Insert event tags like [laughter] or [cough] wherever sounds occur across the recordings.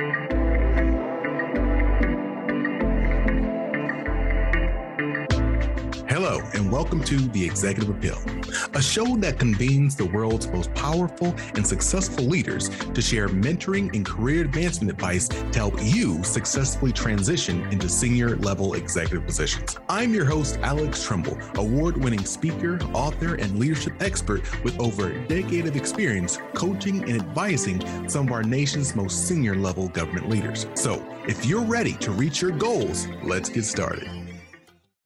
Hello, and welcome to The Executive Appeal, a show that convenes the world's most powerful and successful leaders to share mentoring and career advancement advice to help you successfully transition into senior level executive positions. I'm your host, Alex Trimble, award winning speaker, author, and leadership expert with over a decade of experience coaching and advising some of our nation's most senior level government leaders. So, if you're ready to reach your goals, let's get started.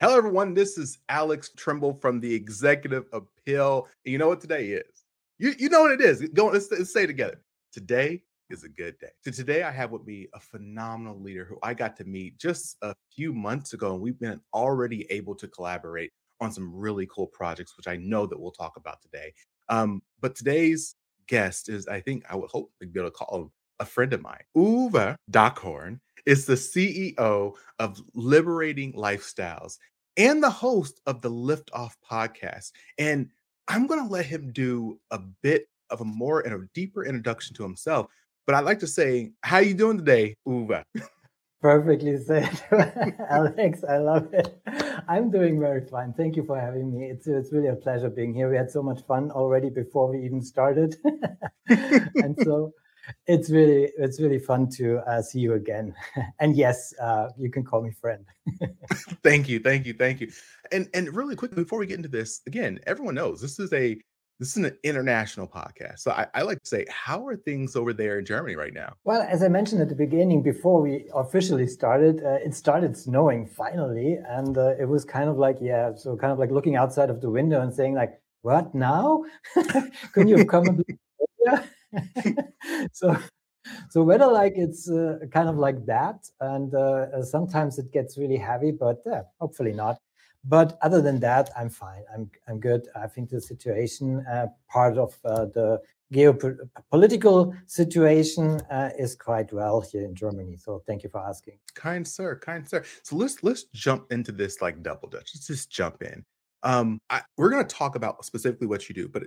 Hello, everyone. This is Alex Trimble from the Executive Appeal. And you know what today is? You, you know what it is. Go, let's, let's say together. Today is a good day. So today I have with me a phenomenal leader who I got to meet just a few months ago, and we've been already able to collaborate on some really cool projects, which I know that we'll talk about today. Um, but today's guest is, I think, I would hope to be able to call him a friend of mine. Uwe Dockhorn is the CEO of Liberating Lifestyles and the host of the Lift Off podcast. And I'm going to let him do a bit of a more and a deeper introduction to himself. But I'd like to say, how are you doing today, Uwe? Perfectly said, [laughs] Alex. I love it. I'm doing very fine. Thank you for having me. It's it's really a pleasure being here. We had so much fun already before we even started, [laughs] and so it's really it's really fun to uh, see you again. [laughs] And yes uh, you can call me friend. [laughs] Thank you thank you thank you. And and really quickly before we get into this again everyone knows this is a this is an international podcast. So I, I like to say how are things over there in germany right now? Well as i mentioned at the beginning before we officially started uh, it started snowing finally. And uh, it was kind of like yeah so kind of like looking outside of the window and saying like what now? [laughs] Couldn't you have come a bit [laughs] so so weather like it's uh, kind of like that and uh, uh, sometimes it gets really heavy but uh, hopefully not. But other than that i'm fine. I'm i'm good. I think the situation uh, part of the geopolitical situation is quite well here in germany. So thank you for asking. Kind sir kind sir. So let's let's jump into this like double dutch. Let's just jump in. Um I, we're going to talk about specifically what you do but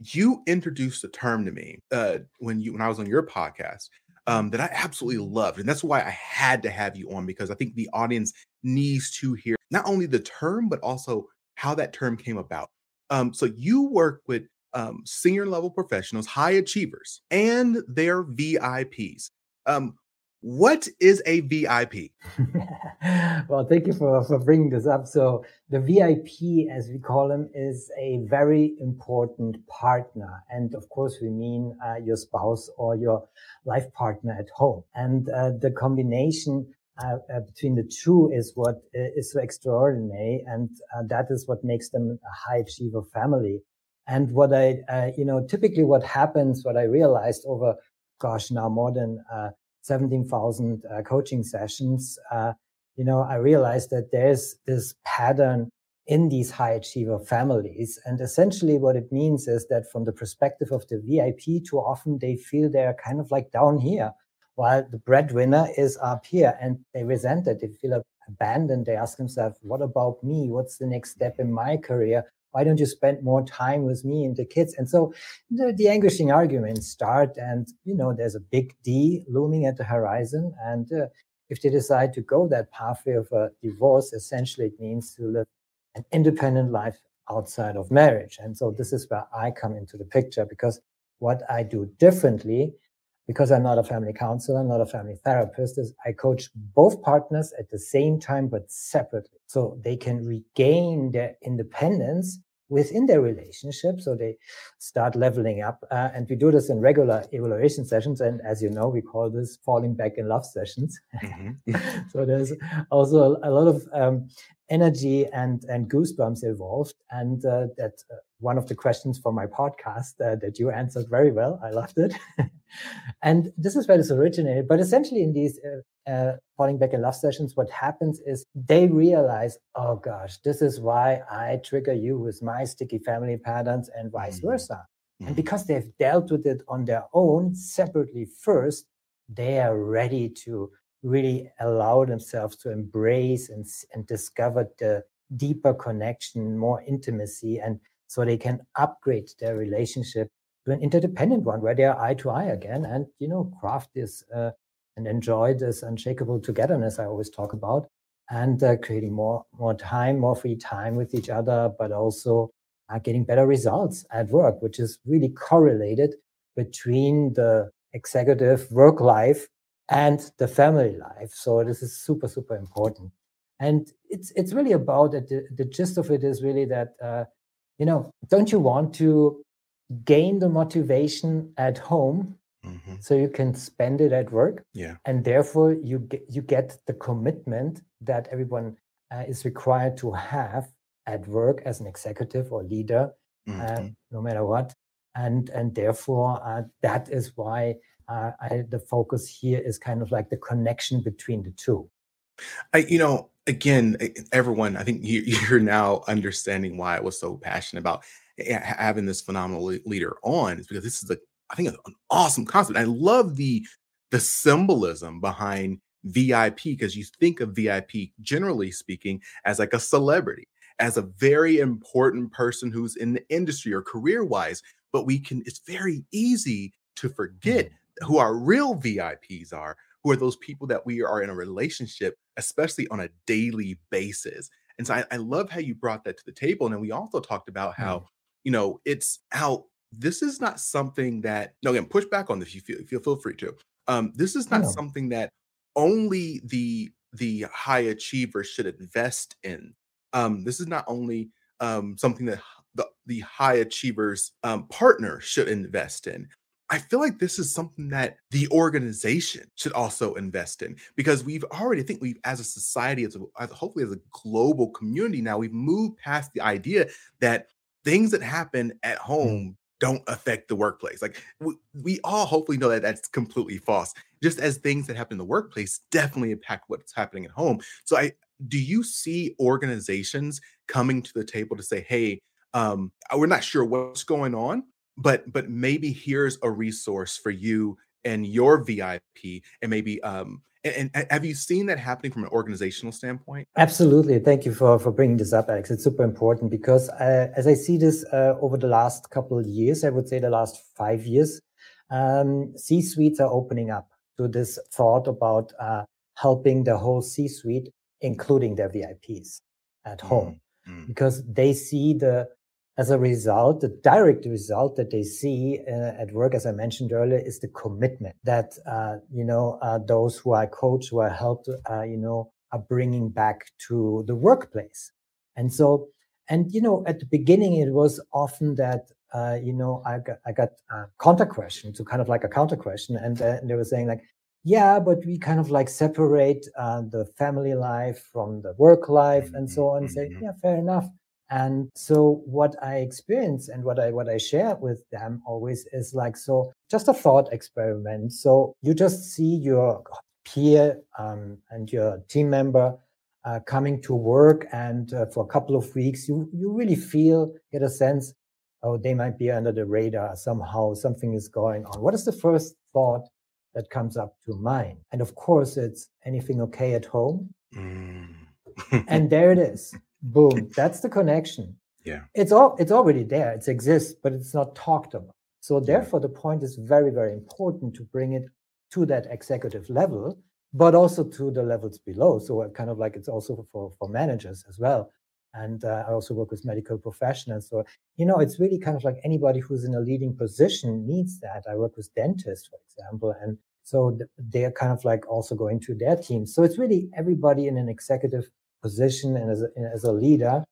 you introduced a term to me uh, when you when I was on your podcast um, that I absolutely loved, and that's why I had to have you on because I think the audience needs to hear not only the term but also how that term came about. Um, so you work with um, senior level professionals, high achievers, and their VIPs. Um, what is a VIP? [laughs] well, thank you for, for bringing this up. So, the VIP, as we call them, is a very important partner. And of course, we mean uh, your spouse or your life partner at home. And uh, the combination uh, uh between the two is what uh, is so extraordinary. And uh, that is what makes them a high achiever family. And what I, you know, typically what happens, what I realized over, gosh, now more than 17,000 uh, coaching sessions, uh, you know, I realized that there's this pattern in these high achiever families. And essentially what it means is that from the perspective of the VIP, too often they feel they're kind of like down here while the breadwinner is up here and they resent it. They feel abandoned. They ask themselves, what about me? What's the next step in my career? Why don't you spend more time with me and the kids? And so the, the anguishing arguments start, and you know, there's a big D looming at the horizon. And uh, if they decide to go that pathway of a divorce, essentially it means to live an independent life outside of marriage. And so this is where I come into the picture because what I do differently, because I'm not a family counselor, I'm not a family therapist, is I coach both partners at the same time, but separately. So they can regain their independence within their relationship. So they start leveling up. Uh, and we do this in regular evaluation sessions. And as you know, we call this falling back in love sessions. Mm-hmm. [laughs] so there's also a, a lot of um, energy and, and goosebumps involved. And uh, that uh, one of the questions for my podcast uh, that you answered very well. I loved it. [laughs] and this is where this originated. But essentially, in these uh, falling back in love sessions, what happens is they realize, oh gosh, this is why I trigger you with my sticky family patterns and vice mm-hmm. versa. Mm-hmm. And because they've dealt with it on their own separately first, they are ready to really allow themselves to embrace and, and discover the deeper connection, more intimacy, and so they can upgrade their relationship to an interdependent one where they are eye to eye again and you know craft this uh, and enjoy this unshakable togetherness I always talk about, and uh, creating more more time, more free time with each other, but also uh, getting better results at work, which is really correlated between the executive work life and the family life. So this is super super important, and it's it's really about it. The, the gist of it is really that uh, you know, don't you want to gain the motivation at home mm-hmm. so you can spend it at work yeah and therefore you get you get the commitment that everyone uh, is required to have at work as an executive or leader uh, mm-hmm. uh, no matter what and and therefore uh, that is why uh, I, the focus here is kind of like the connection between the two I, you know again everyone i think you, [laughs] you're now understanding why i was so passionate about having this phenomenal leader on is because this is a I think an awesome concept. I love the the symbolism behind VIP because you think of VIP generally speaking as like a celebrity, as a very important person who's in the industry or career wise. But we can, it's very easy to forget mm-hmm. who our real VIPs are, who are those people that we are in a relationship, especially on a daily basis. And so I, I love how you brought that to the table. And then we also talked about how, mm. you know, it's how this is not something that no again push back on this you feel, feel feel free to um this is not something that only the the high achievers should invest in. Um this is not only um something that the, the high achievers um partner should invest in. I feel like this is something that the organization should also invest in because we've already, I think we've, as a society, as, a, as hopefully as a global community now, we've moved past the idea that things that happen at mm. home don't affect the workplace. Like we, we, all hopefully know that that's completely false. Just as things that happen in the workplace definitely impact what's happening at home. So I do you see organizations coming to the table to say, "Hey, um, we're not sure what's going on, but but maybe here's a resource for you and your VIP, and maybe um, and, and, have you seen that happening from an organizational standpoint? Absolutely. Thank you for, for bringing this up, Alex. It's super important because uh, as I see this uh, over the last couple of years, I would say the last five years, um, C suites are opening up to this thought about uh, helping the whole C suite, including their VIPs at home, mm-hmm. because they see the as a result, the direct result that they see uh, at work, as I mentioned earlier, is the commitment that, uh, you know, uh, those who I coach, who I help, uh, you know, are bringing back to the workplace. And so, and, you know, at the beginning, it was often that, uh, you know, I got, I got a counter question to kind of like a counter question. And, uh, and they were saying like, yeah, but we kind of like separate the family life from the work life and so on. And say, mm-hmm. yeah, fair enough and so what I experience and what I what I share with them always is like so just a thought experiment. So you just see your peer um, and your team member uh, coming to work, and uh, for a couple of weeks, you you really feel get a sense, oh, they might be under the radar somehow. Something is going on. What is the first thought that comes up to mind? And of course, it's anything okay at home. Mm. and there it is [laughs] boom. That's the connection. Yeah. It's all it's already there. It exists but it's not talked about. So therefore the point is very very important to bring it to that executive level but also to the levels below. So kind of like it's also for for managers as well. And uh, i also work with medical professionals. So you know it's really kind of like anybody who's in a leading position needs that. I work with dentists for example and so they're kind of like also going to their teams so it's really everybody in an executive position and as a, as a leader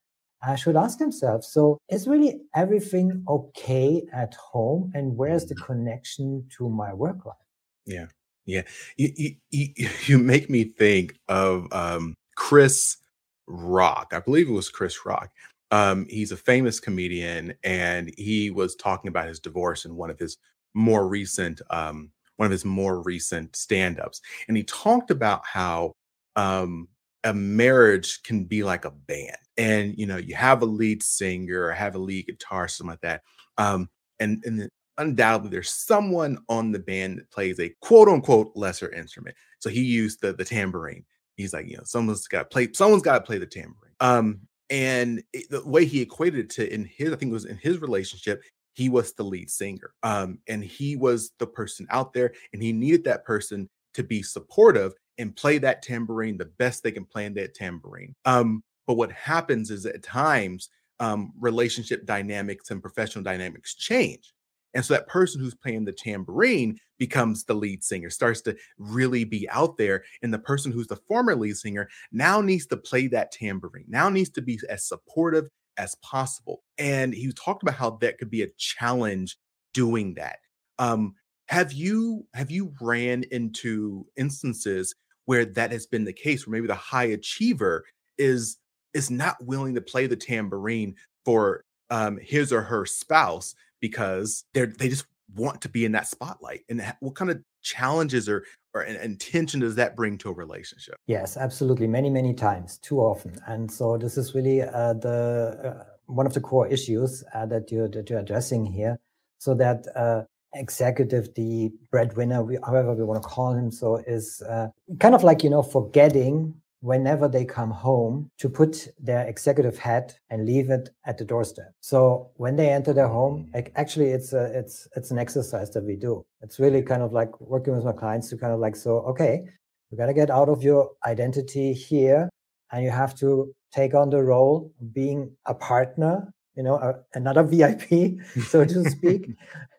I should ask himself so is really everything okay at home? And where's the connection to my work life? Yeah. Yeah. You, you, [laughs] you make me think of um, chris rock. I believe it was chris rock. Um, he's a famous comedian and he was talking about his divorce in one of his more recent um, one of his more recent stand-ups. And he talked about how um, a marriage can be like a band and you know you have a lead singer or have a lead guitar something like that um and and undoubtedly there's someone on the band that plays a quote unquote lesser instrument. So he used the the tambourine. He's like you know someone's got to play someone's got to play the tambourine. Um and it, the way he equated it to in his i think it was in his relationship he was the lead singer um and he was the person out there and he needed that person to be supportive and play that tambourine the best they can play that tambourine. Um, but what happens is at times um, relationship dynamics and professional dynamics change. And so that person who's playing the tambourine becomes the lead singer, starts to really be out there. And the person who's the former lead singer now needs to play that tambourine, now needs to be as supportive as possible. And he talked about how that could be a challenge doing that. Um, have you have you ran into instances where that has been the case, where maybe the high achiever is is not willing to play the tambourine for um, his or her spouse because they're they just want to be in that spotlight and what kind of challenges or or an intention does that bring to a relationship? Yes absolutely many many times too often and so this is really uh, the uh, one of the core issues uh, that you're that you're addressing here so that uh, executive the breadwinner we, however we want to call him so is uh, kind of like you know forgetting whenever they come home to put their executive hat and leave it at the doorstep. So when they enter their home, mm. actually it's a, it's it's an exercise that we do. It's really kind of like working with my clients to kind of like so okay, you got to get out of your identity here and you have to take on the role of being a partner, you know, a, another VIP, [laughs] so to speak. [laughs]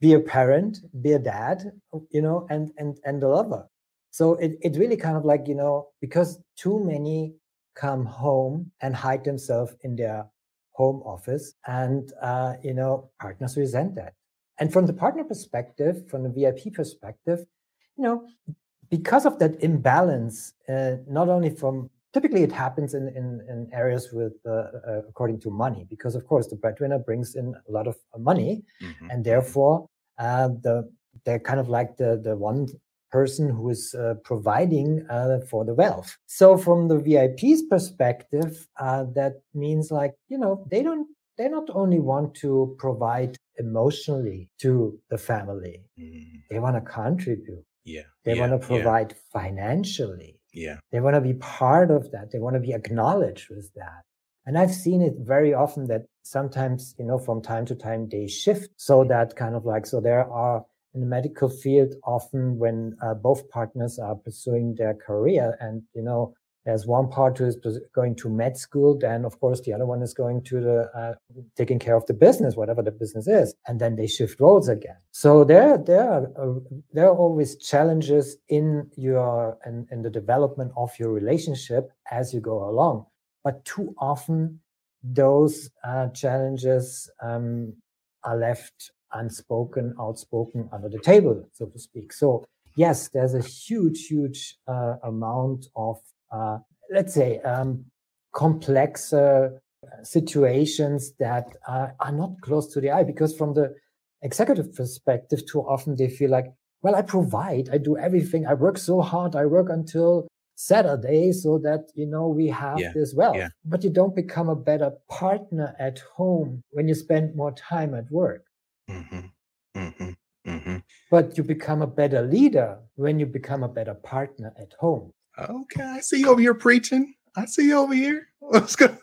be a parent, be a dad, you know, and and and a lover so it, it really kind of like, you know, because too many come home and hide themselves in their home office and, uh, you know, partners resent that. And from the partner perspective, from the VIP perspective, you know, because of that imbalance, uh, not only from typically it happens in, in, in areas with uh, uh, according to money because of course the breadwinner brings in a lot of money mm-hmm. and therefore uh, the they're kind of like the the one person who is uh, providing uh, for the wealth. So from the VIP's perspective, uh, that means like, you know, they don't, they not only want to provide emotionally to the family, mm. they want to contribute. Yeah. They yeah, want to provide yeah. financially. Yeah. They want to be part of that. They want to be acknowledged with that. And I've seen it very often that sometimes, you know, from time to time they shift so that kind of like, so there are in the medical field, often when uh, both partners are pursuing their career and, you know, there's one part who is going to med school, then of course the other one is going to the uh, taking care of the business, whatever the business is, and then they shift roles again. So there, there are uh, there are always challenges in your in, in the development of your relationship as you go along. But too often, those uh, challenges um, are left unspoken, outspoken under the table, so to speak. So yes, there's a huge, huge uh, amount of, uh, let's say, um, complex uh, situations that are not close to the eye because from the executive perspective, too often they feel like, well, I provide, I do everything. I work so hard. I work until Saturday so that, you know, we have yeah, this wealth. Yeah. But you don't become a better partner at home when you spend more time at work. Mm-hmm. Mm-hmm. Mm-hmm. But you become a better leader when you become a better partner at home. Okay, I see you over here preaching. I see you over here. [laughs] What's going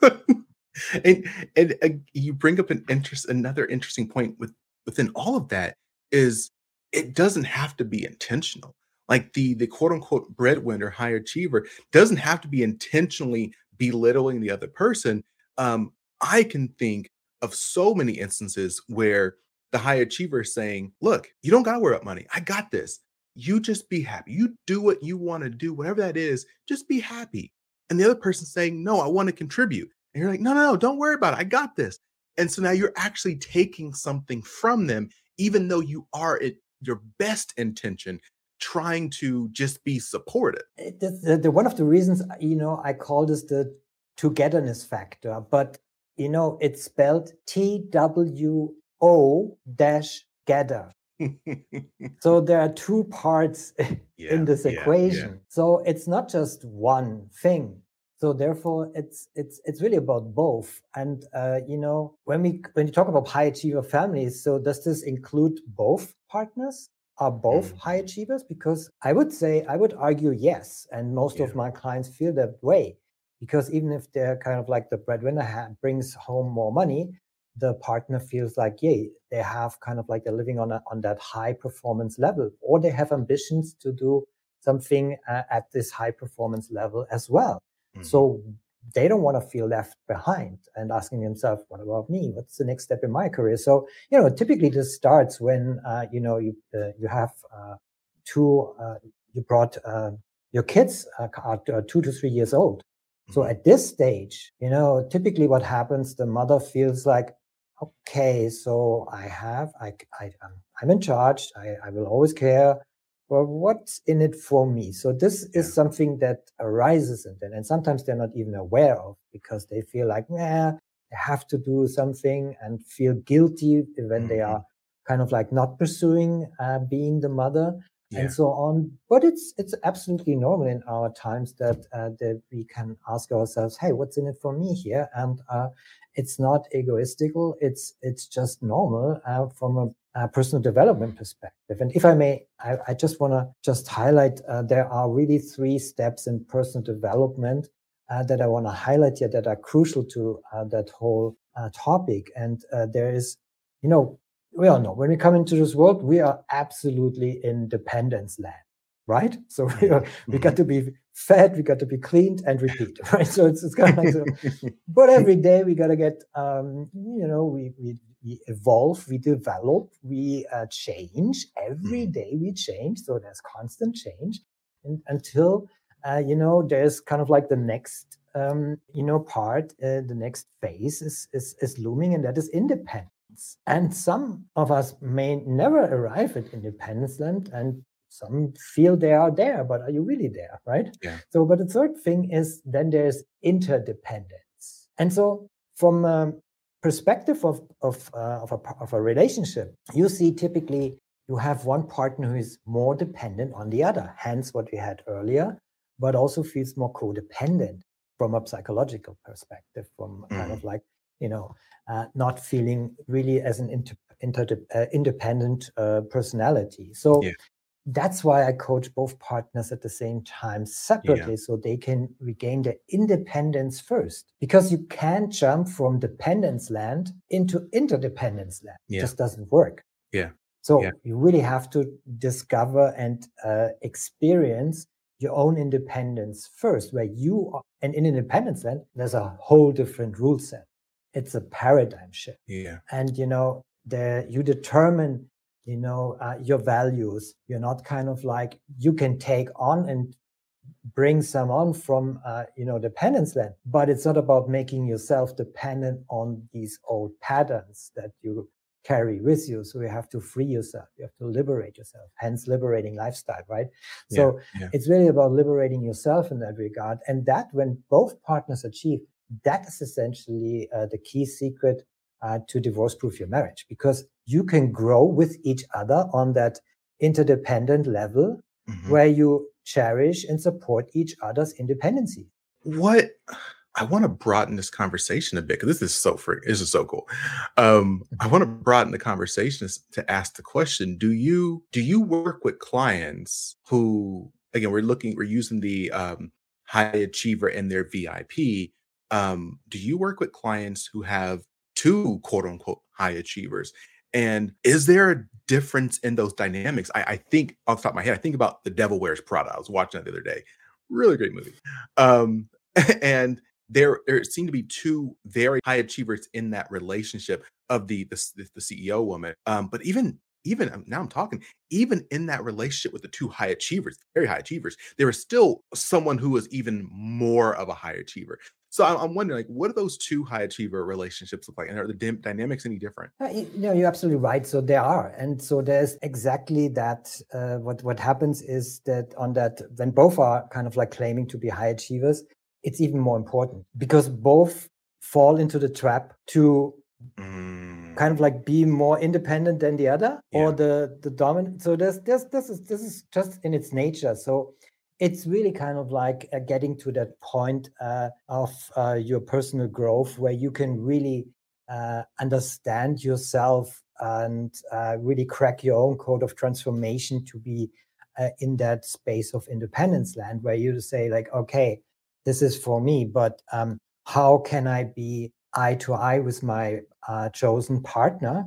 And and uh, you bring up an interest, another interesting point with within all of that is it doesn't have to be intentional. Like the the quote unquote breadwinner, high achiever doesn't have to be intentionally belittling the other person. Um, I can think of so many instances where the high achiever is saying, Look, you don't got to worry about money. I got this. You just be happy. You do what you want to do, whatever that is, just be happy. And the other person saying, No, I want to contribute. And you're like, No, no, no, don't worry about it. I got this. And so now you're actually taking something from them, even though you are at your best intention trying to just be supportive. Eh, the, the, the, one of the reasons, uh, you know, I call this the togetherness factor, but you know, it's spelled T W O dash gather. So there are two parts [laughs] yeah, in this equation. Yeah, yeah. So it's not just one thing. So therefore, it's it's it's really about both. And uh, you know, when we when you talk about high achiever families, so does this include both partners? Are both mm. high achievers? Because I would say I would argue yes, and most of my clients feel that way. Because even if they're kind of like the breadwinner brings home more money, the partner feels like, yay, they have kind of like they're living on a, on that high performance level, or they have ambitions to do something uh, at this high performance level as well. Mm-hmm. So they don't want to feel left behind and asking themselves, what about me? What's the next step in my career? So, you know, typically this starts when, uh, you know, you, uh, you have, uh, two, uh, you brought, uh, your kids are two to three years old. So mm-hmm. at this stage, you know, typically what happens, the mother feels like, okay, so I have, I, I, I'm in charge. I, I will always care well, what's in it for me? So this is something that arises in them. And sometimes they're not even aware of because they feel like, yeah, they have to do something and feel guilty when mm-hmm. they are kind of like not pursuing uh, being the mother yeah. and so on. But it's it's absolutely normal in our times that uh, that we can ask ourselves, hey, what's in it for me here? And uh, it's not egoistical. It's it's just normal uh, from a uh, personal development perspective. And if I may, I, I just want to just highlight uh, there are really three steps in personal development uh, that I want to highlight here that are crucial to uh, that whole uh, topic. And uh, there is, you know, we all know when we come into this world, we are absolutely in dependence land, right? [laughs] So we, are, we got mm-hmm. to be fed, we got to be cleaned and repeat, [laughs] right? So it's, it's kind of like, so, but [laughs] every day we got to get, um, you know, we, we we evolve, we develop, we uh, change. Every mm-hmm. we change. So there's constant change and, until, uh, you know, there's kind of like the next, um, you know, part, uh, the next phase is, is, is looming, and that is independence. And some of us may never arrive at independence land, and some feel they are there, but are you really there, right? Yeah. So, but the third thing is then there's interdependence. And so from um, perspective of of uh, of, a, of a relationship, you see typically you have one partner who is more dependent on the other. Hence, what we had earlier, but also feels more codependent from a psychological perspective, from mm. kind of mm. like you know uh, not feeling really as an inter, inter, uh, independent uh, personality. So yeah that's why I coach both partners at the same time separately yeah. so they can regain their independence first. Because you can't jump from dependence land into interdependence land. Yeah. It just doesn't work. Yeah. So you really have to discover and uh, experience your own independence first, where you are, and in independence land, there's a whole different rule set. It's a paradigm shift. Yeah. And you know, the you determine you know uh, your values you're not kind of like you can take on and bring some on from uh, you know dependence land but it's not about making yourself dependent on these old patterns that you carry with you so you have to free yourself you have to liberate yourself hence liberating lifestyle right yeah, so yeah. it's really about liberating yourself in that regard and that when both partners achieve that is essentially uh, the key secret uh, to divorce proof your marriage because you can grow with each other on that interdependent level mm-hmm. where you cherish and support each other's independency. What I want to broaden this conversation a bit because this is so free. This is so cool. Um, I want to broaden the conversation to ask the question: Do you do you work with clients who, again, we're looking, we're using the um, high achiever and their VIP. Um, do you work with clients who have two quote unquote high achievers. And is there a difference in those dynamics? I, I, think off the top of my head, I think about The Devil Wears Prada. I was watching that the other day. Really great movie. Um, [laughs] and there, there seem to be two very high achievers in that relationship of the the, the CEO woman. Um, but even even um, now I'm talking, even in that relationship with the two high achievers, very high achievers, there is still someone who is even more of a high achiever. So I'm wondering, like, what do those two high achiever relationships look like, and are the dim- dynamics any different? Uh, you know, you're absolutely right. So there are, and so there's exactly that. Uh, what what happens is that on that when both are kind of like claiming to be high achievers, it's even more important because both fall into the trap to mm. kind of like be more independent than the other yeah. or the the dominant. So there's this this is this is just in its nature. So it's really kind of like uh, getting to that point uh, of uh, your personal growth where you can really uh, understand yourself and uh, really crack your own code of transformation to be uh, in that space of independence land where you say like okay this is for me but um, how can i be eye to eye with my chosen partner?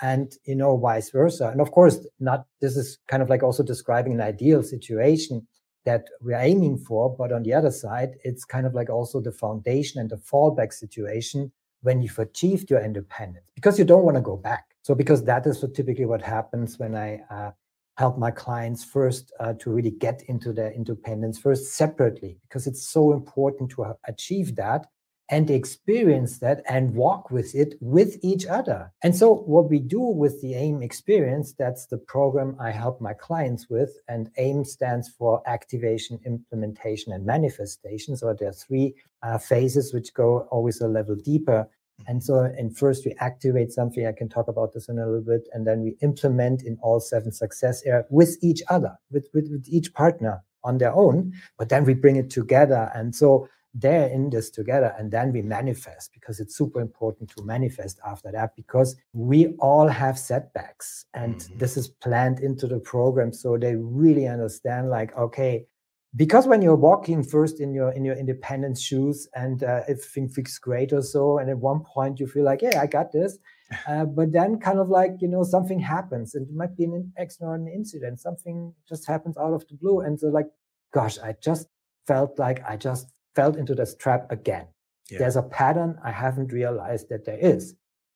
And you know vice versa. And of course not this is kind of like also describing an ideal situation that we're aiming for. But on the other side, it's kind of like also the foundation and the fallback situation when you've achieved your independence because you don't want to go back. So, because that is what typically what happens when I uh, help my clients first uh, to really get into their independence first separately, because it's so important to achieve that and experience that and walk with it with each other. And so, what we do with the AIM experience, that's the program I help my clients with. And AIM stands for activation, implementation, and manifestation. So, there are three uh, phases which go always a level deeper. And so, and first we activate something. I can talk about this in a little bit, and then we implement in all seven success areas with each other, with, with, with each partner on their own. But then we bring it together, and so they're in this together and then we manifest because it's super important to manifest after that because we all have setbacks and mm-hmm. this is planned into the program so they really understand like okay because when you're walking first in your in your independent shoes and uh, everything feels great or so and at one point you feel like yeah i got this [laughs] uh, but then kind of like you know something happens and it might be an extraordinary incident something just happens out of the blue and so like gosh i just felt like i just fell into this trap again. Yeah. There's a pattern I haven't realized that there is.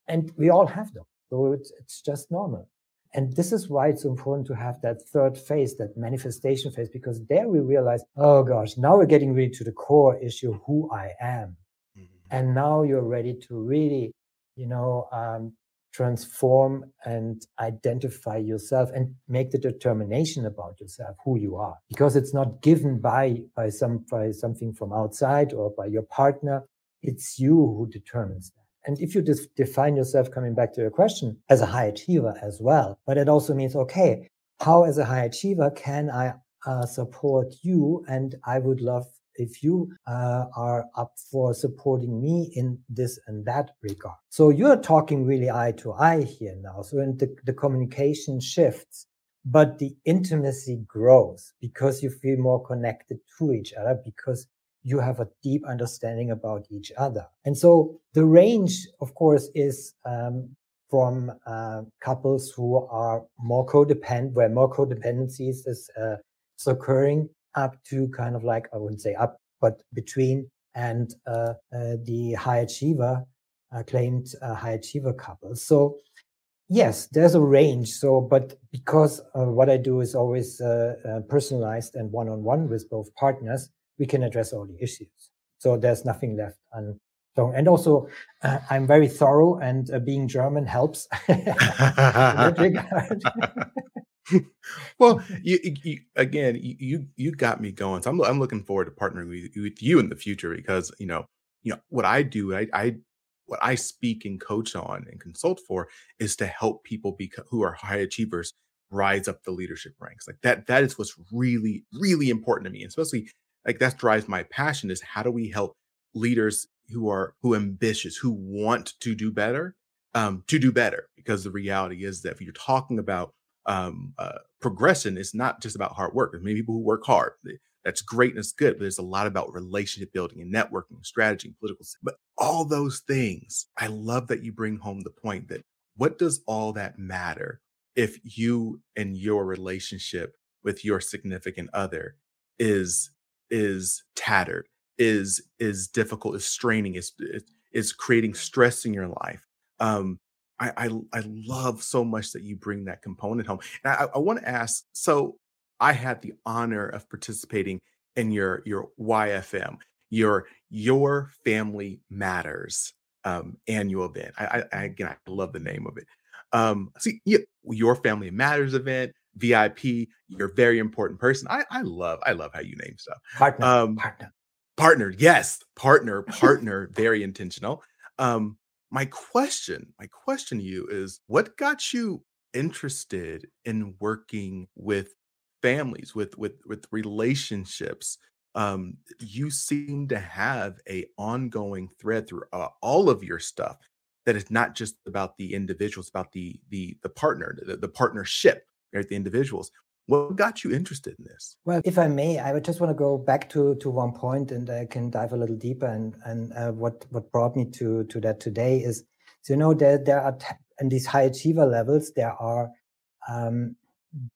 And we all have them. So it's, it's just normal. And this is why it's important to have that third phase, that manifestation phase, because there we realize, oh gosh, now we're getting really to the core issue, who I am. Mm-hmm. And now you're ready to really, you know, um, transform and identify yourself and make the determination about yourself who you are. Because it's not given by by some by something from outside or by your partner. It's you who determines that. And if you define yourself coming back to your question as a high achiever as well but it also means okay how as a high achiever can i uh, support you and i would love if you uh, are up for supporting me in this and that regard. So you're talking really eye to eye here now. So the, the communication shifts, but the intimacy grows because you feel more connected to each other because you have a deep understanding about each other. And so the range, of course, is um, from uh, couples who are more codependent, where more codependencies is, uh, is occurring up to kind of like, I wouldn't say up, but between and uh, uh, the high achiever uh, claimed uh, high achiever couples. So yes, there's a range. So, but because uh, what I do is always uh, personalized and one-on-one with both partners, we can address all the issues. So there's nothing left un- and also, uh, I'm very thorough, and uh, being German helps. [laughs] [laughs] [laughs] well, you, you, again, you you got me going. So I'm I'm looking forward to partnering with, with you in the future because you know you know what I do. I, I what I speak and coach on and consult for is to help people be who are high achievers rise up the leadership ranks. Like that that is what's really really important to me, especially like that drives my passion. Is how do we help leaders who are who ambitious who want to do better um, to do better because the reality is that if you're talking about um, uh, progression is not just about hard work. There's many people who work hard. That's great and it's good, but there's a lot about relationship building and networking, strategy, and political. But all those things, I love that you bring home the point that what does all that matter if you and your relationship with your significant other is is tattered, is is difficult, is straining, is is creating stress in your life. Um, I, I, I love so much that you bring that component home. And I, I want to ask. So I had the honor of participating in your your YFM, your Your Family Matters um, annual event. I, I, again, I love the name of it. Um, see, yeah, Your Family Matters event, VIP. You're a very important person. I, I love I love how you name stuff. Partner, um, partner, partner. Yes, partner, [laughs] partner. very intentional. Um, my question, my question to you is what got you interested in working with families, with with with relationships? Um, you seem to have a ongoing thread through uh, all of your stuff that is not just about the individuals, about the the the partner, the, the partnership, right? The individuals. What got you interested in this? Well, if I may, I would just want to go back to, to one point and I can dive a little deeper. And, and uh, what, what brought me to, to that today is, so, you know, there, there are, t- in these high achiever levels, there are, um,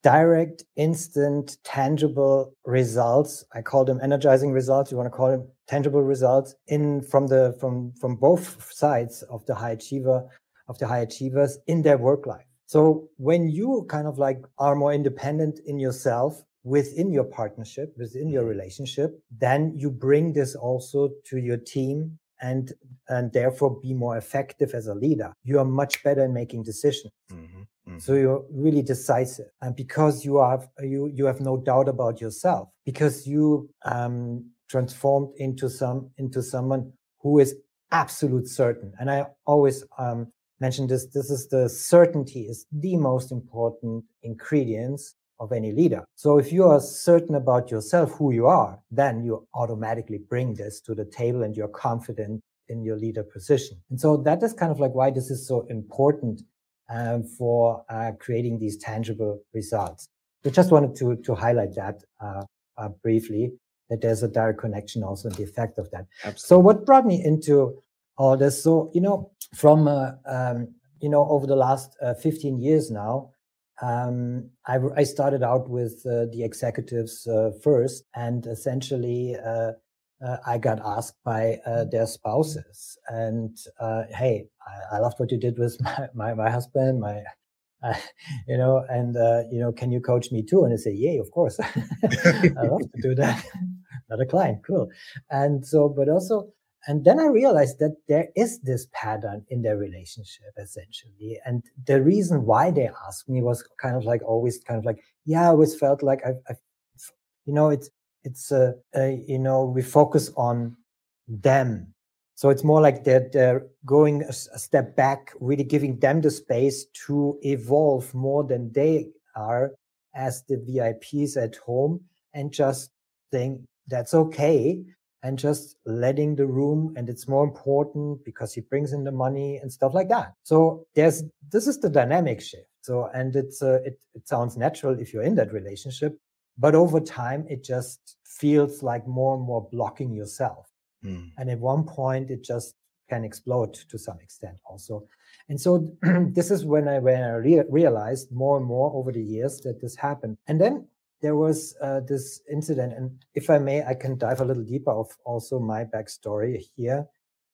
direct, instant, tangible results. I call them energizing results. You want to call them tangible results in from the from from both sides of the high achiever of the high achievers in their work life. So when you kind of like are more independent in yourself within your partnership, within your relationship, then you bring this also to your team and and therefore be more effective as a leader. You are much better in making decisions. Mm-hmm. Mm-hmm. So you're really decisive, and because you have you you have no doubt about yourself, because you um, transformed into some into someone who is absolute certain. And I always um, mention this. This is the certainty is the most important ingredients of any leader. So if you are certain about yourself, who you are, then you automatically bring this to the table and you're confident in your leader position. And so that is kind of like why this is so important um, for uh, creating these tangible results. I just wanted to, to highlight that uh, uh, briefly, that there's a direct connection also in the effect of that. Absolutely. So what brought me into all this? So, you know, from, uh, um, you know, over the last uh, 15 years now, um, I, I, started out with uh, the executives uh, first, and essentially, uh, uh I got asked by uh, their spouses, and uh, hey, I, I, loved what you did with [laughs] my my, my husband, my. [laughs] you know, and you know, can you coach me too? And I say, "Yay, of course, [laughs] I love to do that." Not a client, cool. And so, but also, and then I realized that there is this pattern in their relationship, essentially. And the reason why they asked me was kind of like always kind of like, yeah, I always felt like I, I you know, it's, it's, uh, uh, you know, we focus on them. So it's more like they're, they're going a, a step back, really giving them the space to evolve more than they are as the VIPs at home and just saying, that's okay and just letting the room and it's more important because he brings in the money and stuff like that. So there's this is the dynamic shift. So and it's uh, it, it sounds natural if you're in that relationship but over time it just feels like more and more blocking yourself. Mm. and at one point it just can explode to some extent also. And so [clears throat] this is when i when i re- realized more and more over the years that this happened. And then there was uh, this incident, and if I may, I can dive a little deeper of also my backstory here,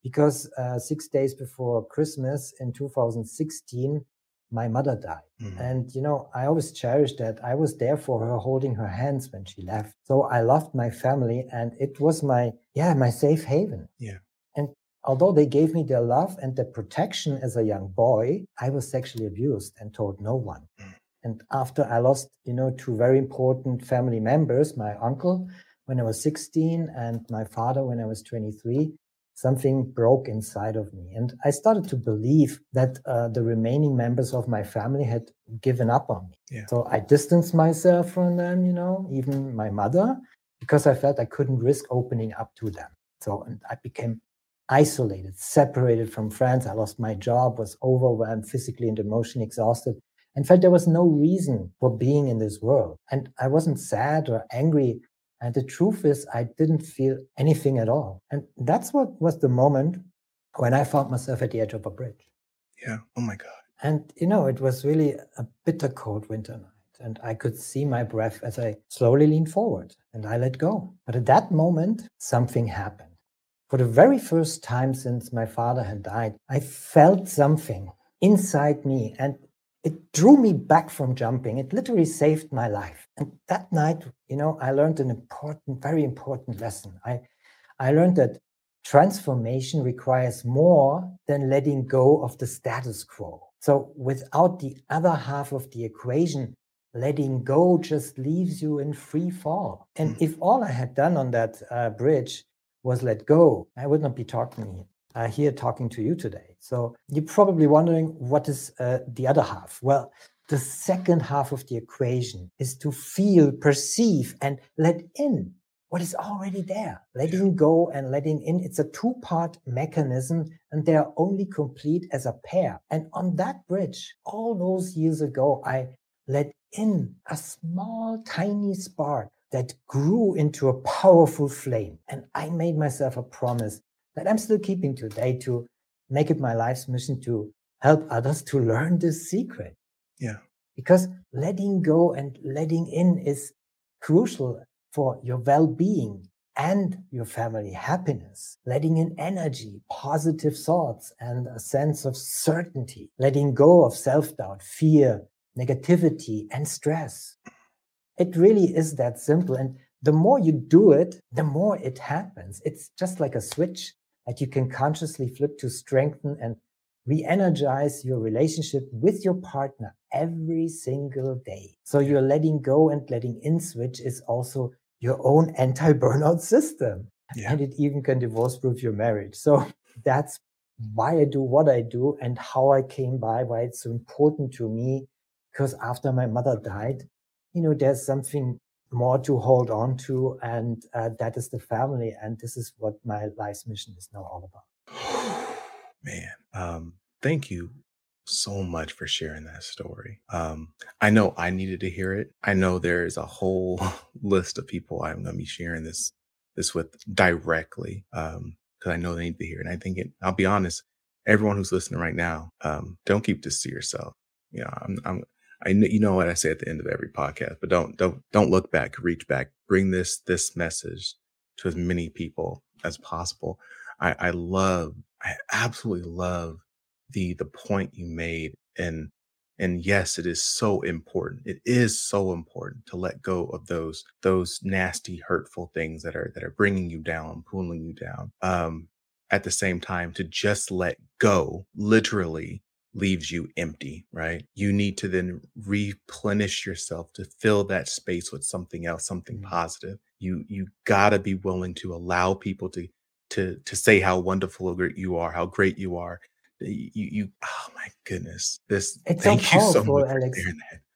because uh, six days before Christmas in 2016, my mother died. Mm-hmm. And, you know, I always cherished that. I was there for her, holding her hands when she left. So I loved my family, and it was my, yeah, my safe haven. Yeah. And although they gave me their love and their protection as a young boy, I was sexually abused and told no one. Mm. And after I lost, you know, two very important family members, my uncle when I was 16 and my father when I was 23, something broke inside of me. And I started to believe that uh, the remaining members of my family had given up on me. Yeah. So I distanced myself from them, you know, even my mother, because I felt I couldn't risk opening up to them. So and I became isolated, separated from friends. I lost my job, was overwhelmed, physically and emotionally exhausted. In fact, there was no reason for being in this world. And I wasn't sad or angry. And the truth is, I didn't feel anything at all. And that's what was the moment when I found myself at the edge of a bridge. Yeah. Oh my God. And, you know, it was really a bitter cold winter night. And I could see my breath as I slowly leaned forward and I let go. But at that moment, something happened. For the very first time since my father had died, I felt something inside me. And it drew me back from jumping. It literally saved my life. And that night, you know, I learned an important, very important lesson. I, I learned that transformation requires more than letting go of the status quo. So without the other half of the equation, letting go just leaves you in free fall. And mm. if all I had done on that uh, bridge was let go, I would not be talking uh, here talking to you today. So you're probably wondering what is uh, the other half? Well, the second half of the equation is to feel, perceive, and let in what is already there. Letting go and letting in. It's a two part mechanism and they are only complete as a pair. And on that bridge, all those years ago, I let in a small, tiny spark that grew into a powerful flame. And I made myself a promise that I'm still keeping today to make it my life's mission to help others to learn this secret. Yeah. because letting go and letting in is crucial for your well-being and your family happiness, letting in energy, positive thoughts, and a sense of certainty, letting go of self-doubt, fear, negativity, and stress. It really is that simple. And the more you do it, the more it happens. It's just like a switch that you can consciously flip to strengthen and re-energize your relationship with your partner every single day. So your letting go and letting in switch is also your own anti-burnout system. Yeah. And it even can divorce proof your marriage. So that's why I do what I do and how I came by, why it's so important to me. Because after my mother died, you know, there's something more to hold on to. And uh, that is the family. And this is what my life's mission is now all about. [sighs] Man, um, thank you so much for sharing that story. Um, I know I needed to hear it. I know there is a whole [laughs] list of people I'm going to be sharing this this with directly because um, I know they need to hear it. And I think it. I'll be honest. Everyone who's listening right now, um, don't keep this to yourself. You know, I'm, I'm I know you know what I say at the end of every podcast, but don't don't don't look back, reach back, bring this this message to as many people as possible. I, I love, I absolutely love the the point you made and and yes it is so important it is so important to let go of those those nasty hurtful things that are that are bringing you down pulling you down um at the same time to just let go literally leaves you empty right? You need to then replenish yourself to fill that space with something else something mm-hmm. positive. You you got to be willing to allow people to to to say how wonderful you are how great you are. You, you oh my goodness this it's thank so powerful, you so much alex.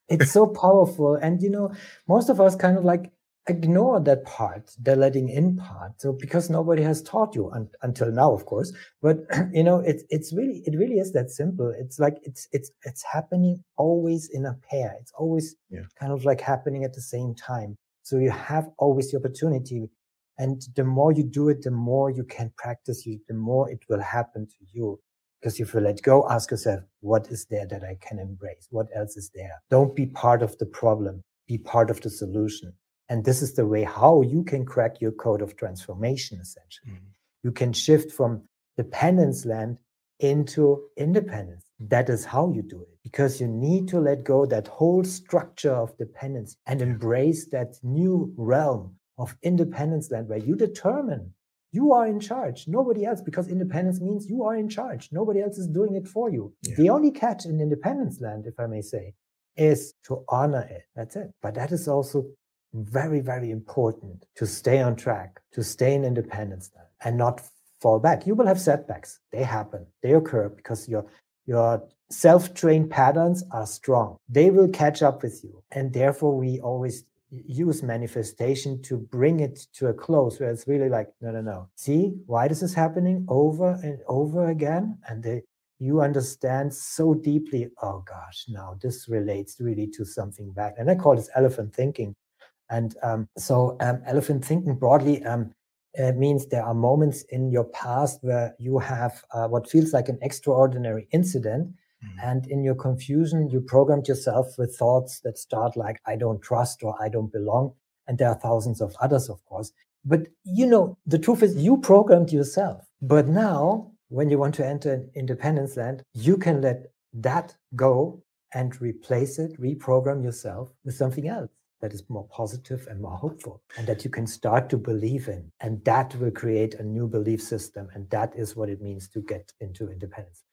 it's so powerful and you know most of us kind of like ignore that part the letting in part so because nobody has taught you un- until now of course but [clears throat] you know it's it's really it really is that simple it's like it's it's it's happening always in a pair it's always yeah. kind of like happening at the same time so you have always the opportunity and the more you do it the more you can practice you the more it will happen to you because if you let go, ask yourself, what is there that I can embrace? What else is there? Don't be part of the problem. Be part of the solution. And this is the way how you can crack your code of transformation, essentially. Mm-hmm. You can shift from dependence land into independence. That is how you do it because you need to let go that whole structure of dependence and embrace that new realm of independence land where you determine you are in charge, nobody else, because independence means you are in charge. Nobody else is doing it for you. Yeah. The only catch in independence land, if I may say, is to honor it. That's it. But that is also very, very important to stay on track, to stay in independence and not fall back. You will have setbacks. They happen. They occur because your your self-trained patterns are strong. They will catch up with you. And therefore we always use manifestation to bring it to a close where it's really like no no no see why this is happening over and over again and they, you understand so deeply oh gosh now this relates really to something back and i call this elephant thinking and um, so um, elephant thinking broadly um, uh, means there are moments in your past where you have uh, what feels like an extraordinary incident Mm-hmm. And in your confusion, you programmed yourself with thoughts that start like, I don't trust or I don't belong. And there are thousands of others, of course. But you know, the truth is you programmed yourself. But now, when you want to enter independence land, you can let that go and replace it, reprogram yourself with something else that is more positive and more hopeful and that you can start to believe in. And that will create a new belief system. And that is what it means to get into independence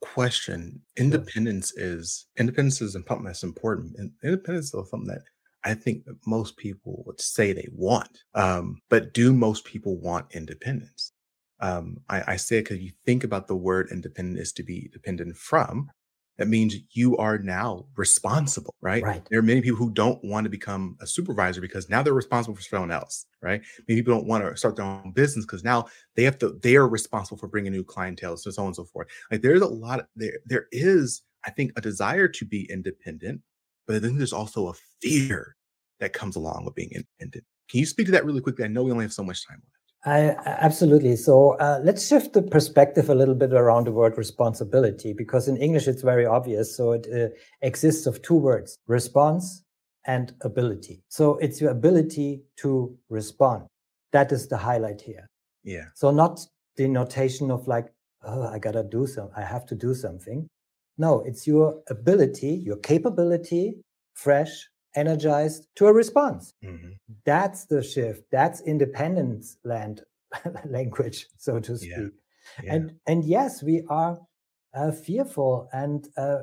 question independence is independence is that's important independence is something that i think most people would say they want um, but do most people want independence um, I, I say it because you think about the word independent is to be dependent from that means you are now responsible, right? Right. There are many people who don't want to become a supervisor because now they're responsible for someone else, right? Many people don't want to start their own business because now they have to, they are responsible for bringing new clientele, so so on and so forth. Like there's a lot of, there, there is, I think, a desire to be independent, but then there's also a fear that comes along with being independent. Can you speak to that really quickly? I know we only have so much time left. I, absolutely. So uh, let's shift the perspective a little bit around the word responsibility because in English it's very obvious. So it uh, exists of two words, response and ability. So it's your ability to respond. That is the highlight here. Yeah. So not the notation of like, oh, I gotta do some, I have to do something. No, it's your ability, your capability, fresh, energized to a response. Mm-hmm. That's the shift. That's independence land [laughs] language, so to speak. Yeah. Yeah. And and yes, we are uh, fearful. And uh,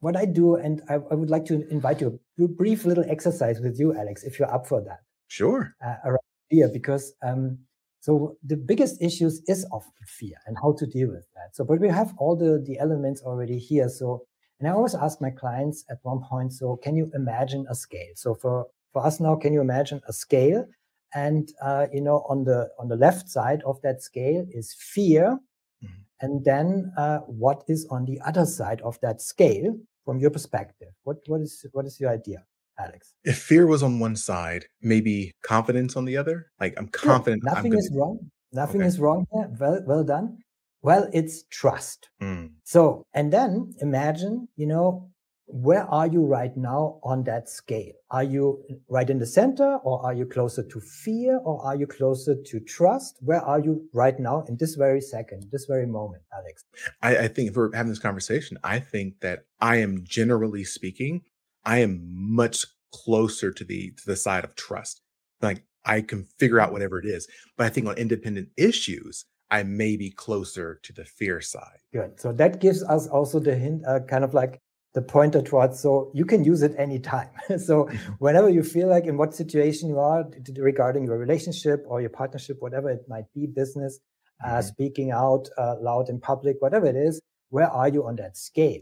what I do, and I, I, would like to invite you a brief little exercise with you, Alex, if you're up for that. Sure. Uh, around fear, because um, so the biggest issues is often fear and how to deal with that. So, but we have all the the elements already here. So and I always ask my clients at one point, so can you imagine a scale? So for, for us now, can you imagine a scale? And, uh, you know, on the, on the left side of that scale is fear. Mm-hmm. And then uh, what is on the other side of that scale from your perspective? What, what is, what is your idea? Alex? If fear was on one side, maybe confidence on the other. Like I'm confident. Sure. Nothing is wrong. Nothing okay. is wrong here. Well, well done. Well, it's trust. Mm. So, and then imagine, you know, where are you right now on that scale? Are you right in the center or are you closer to fear or are you closer to trust? Where are you right now in this very second, this very moment, Alex? I, I think if we're having this conversation, I think that I am generally speaking, I am much closer to the to the side of trust. Like I can figure out whatever it is. But I think on independent issues, I may be closer to the fear side. Good. So that gives us also the hint, uh, kind of like the pointer towards. So you can use it anytime. [laughs] so mm-hmm. whenever you feel like in what situation you are regarding your relationship or your partnership, whatever it might be, business, uh, mm-hmm. speaking out uh, loud in public, whatever it is, where are you on that scale?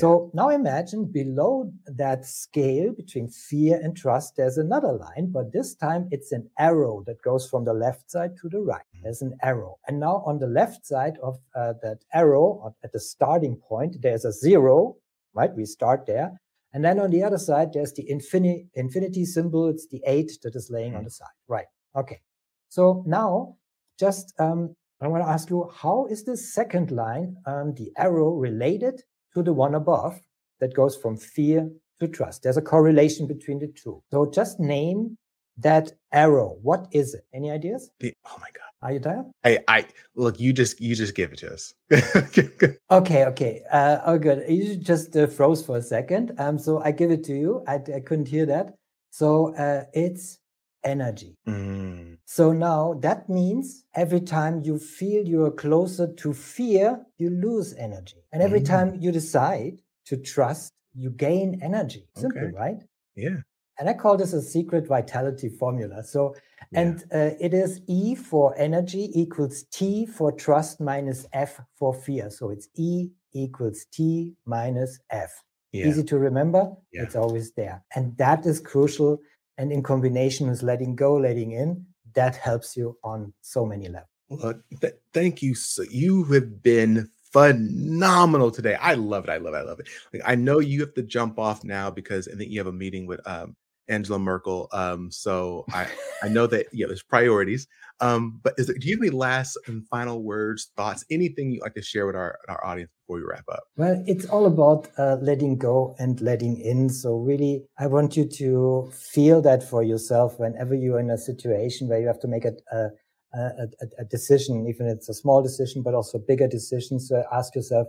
So now imagine below that scale between fear and trust, there's another line, but this time it's an arrow that goes from the left side to the right. Mm-hmm. There's an arrow. And now on the left side of uh, that arrow at the starting point, there's a zero, right? We start there. And then on the other side, there's the infinity, infinity symbol. It's the eight that is laying mm-hmm. on the side. Right. Okay. So now just, um, I want to ask you, how is this second line, um, the arrow related to the one above that goes from fear to trust. There's a correlation between the two. So just name that arrow. What is it? Any ideas? The, oh my god. Are you there? I, I look. You just, you just give it to us. [laughs] okay, okay. Uh, oh, good. You just uh, froze for a second. Um, so I give it to you. I, I couldn't hear that. So uh, it's energy. Mm. So now that means every time you feel you're closer to fear, you lose energy. And every mm. time you decide to trust, you gain energy. Simple, okay. right? Yeah. And I call this a secret vitality formula. So, yeah. and uh, it is E for energy equals T for trust minus F for fear. So it's E equals T minus F. Yeah. Easy to remember. Yeah. It's always there. And that is crucial and in combination with letting go, letting in, that helps you on so many levels. Well, th- thank you. So you have been phenomenal today. I love it. I love it. I love it. Like, I know you have to jump off now because I think you have a meeting with um, Angela Merkel. Um, so I, I know that yeah, there's priorities. Um, but is there, do you have any last and final words, thoughts, anything you'd like to share with our, our audience before we wrap up? Well, it's all about uh, letting go and letting in. So really, I want you to feel that for yourself whenever you're in a situation where you have to make a, a a, a, decision, even if it's a small decision, but also bigger decisions. So ask yourself,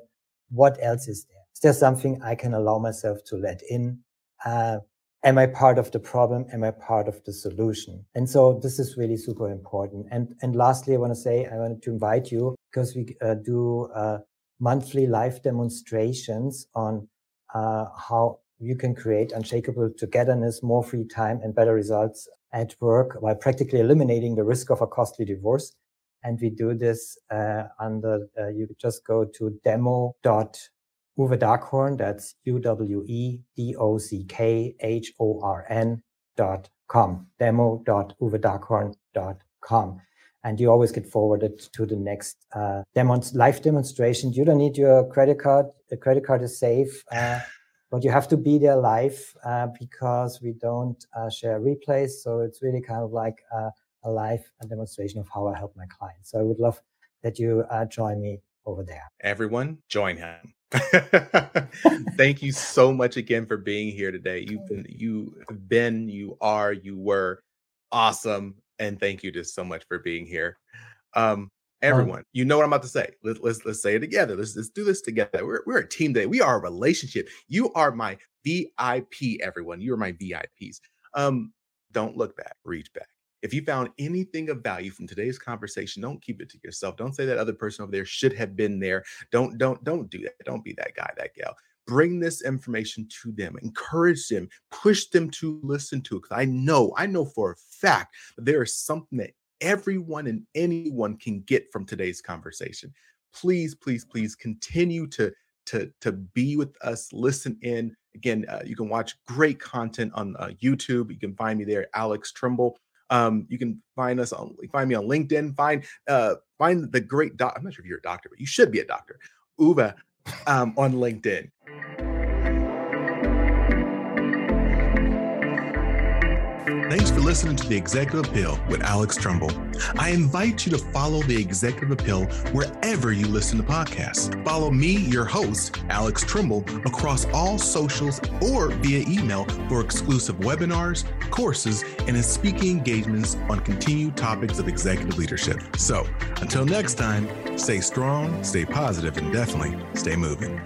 what else is there? Is there something I can allow myself to let in? Uh, am I part of the problem? Am I part of the solution? And so this is really super important. And, and lastly, I want to say, I wanted to invite you because we uh, do uh, monthly live demonstrations on uh, how you can create unshakable togetherness, more free time and better results at work while practically eliminating the risk of a costly divorce. And we do this uh, under, uh, you just go to demo.com Uwe Dockhorn, that's U-W-E-D-O-C-K-H-O-R-N dot com, demo dot dot com. And you always get forwarded to the next uh, demo- live demonstration. You don't need your credit card. The credit card is safe, uh, [laughs] but you have to be there live uh, because we don't uh, share replays. So it's really kind of like uh, a live demonstration of how I help my clients. So I would love that you uh, join me over there. Everyone, join him. [laughs] Thank you so much again for being here today. You've been, you have been, you are, you were awesome, and thank you just so much for being here. Um, everyone, um, you know what I'm about to say. Let's let's let's say it together. Let's let's do this together. We're we're a team today. We are a relationship. You are my VIP. Everyone, you are my VIPs. Um, don't look back. Reach back. If you found anything of value from today's conversation, don't keep it to yourself. Don't say that other person over there should have been there. Don't don't don't do that. Don't be that guy, that gal. Bring this information to them, encourage them, push them to listen to it. Because I know, I know for a fact there is something that everyone and anyone can get from today's conversation. Please, please, please continue to to to be with us listen in again uh, you can watch great content on uh, youtube you can find me there alex trumbull um, you can find us on find me on LinkedIn. Find uh, find the great doc. I'm not sure if you're a doctor, but you should be a doctor. Uwe um, on LinkedIn. Thanks for listening to the Executive Appeal with Alex Trumbull. I invite you to follow the Executive Appeal wherever you listen to podcasts. Follow me, your host, Alex Trumbull, across all socials or via email for exclusive webinars, courses, and speaking engagements on continued topics of executive leadership. So until next time, stay strong, stay positive, and definitely stay moving.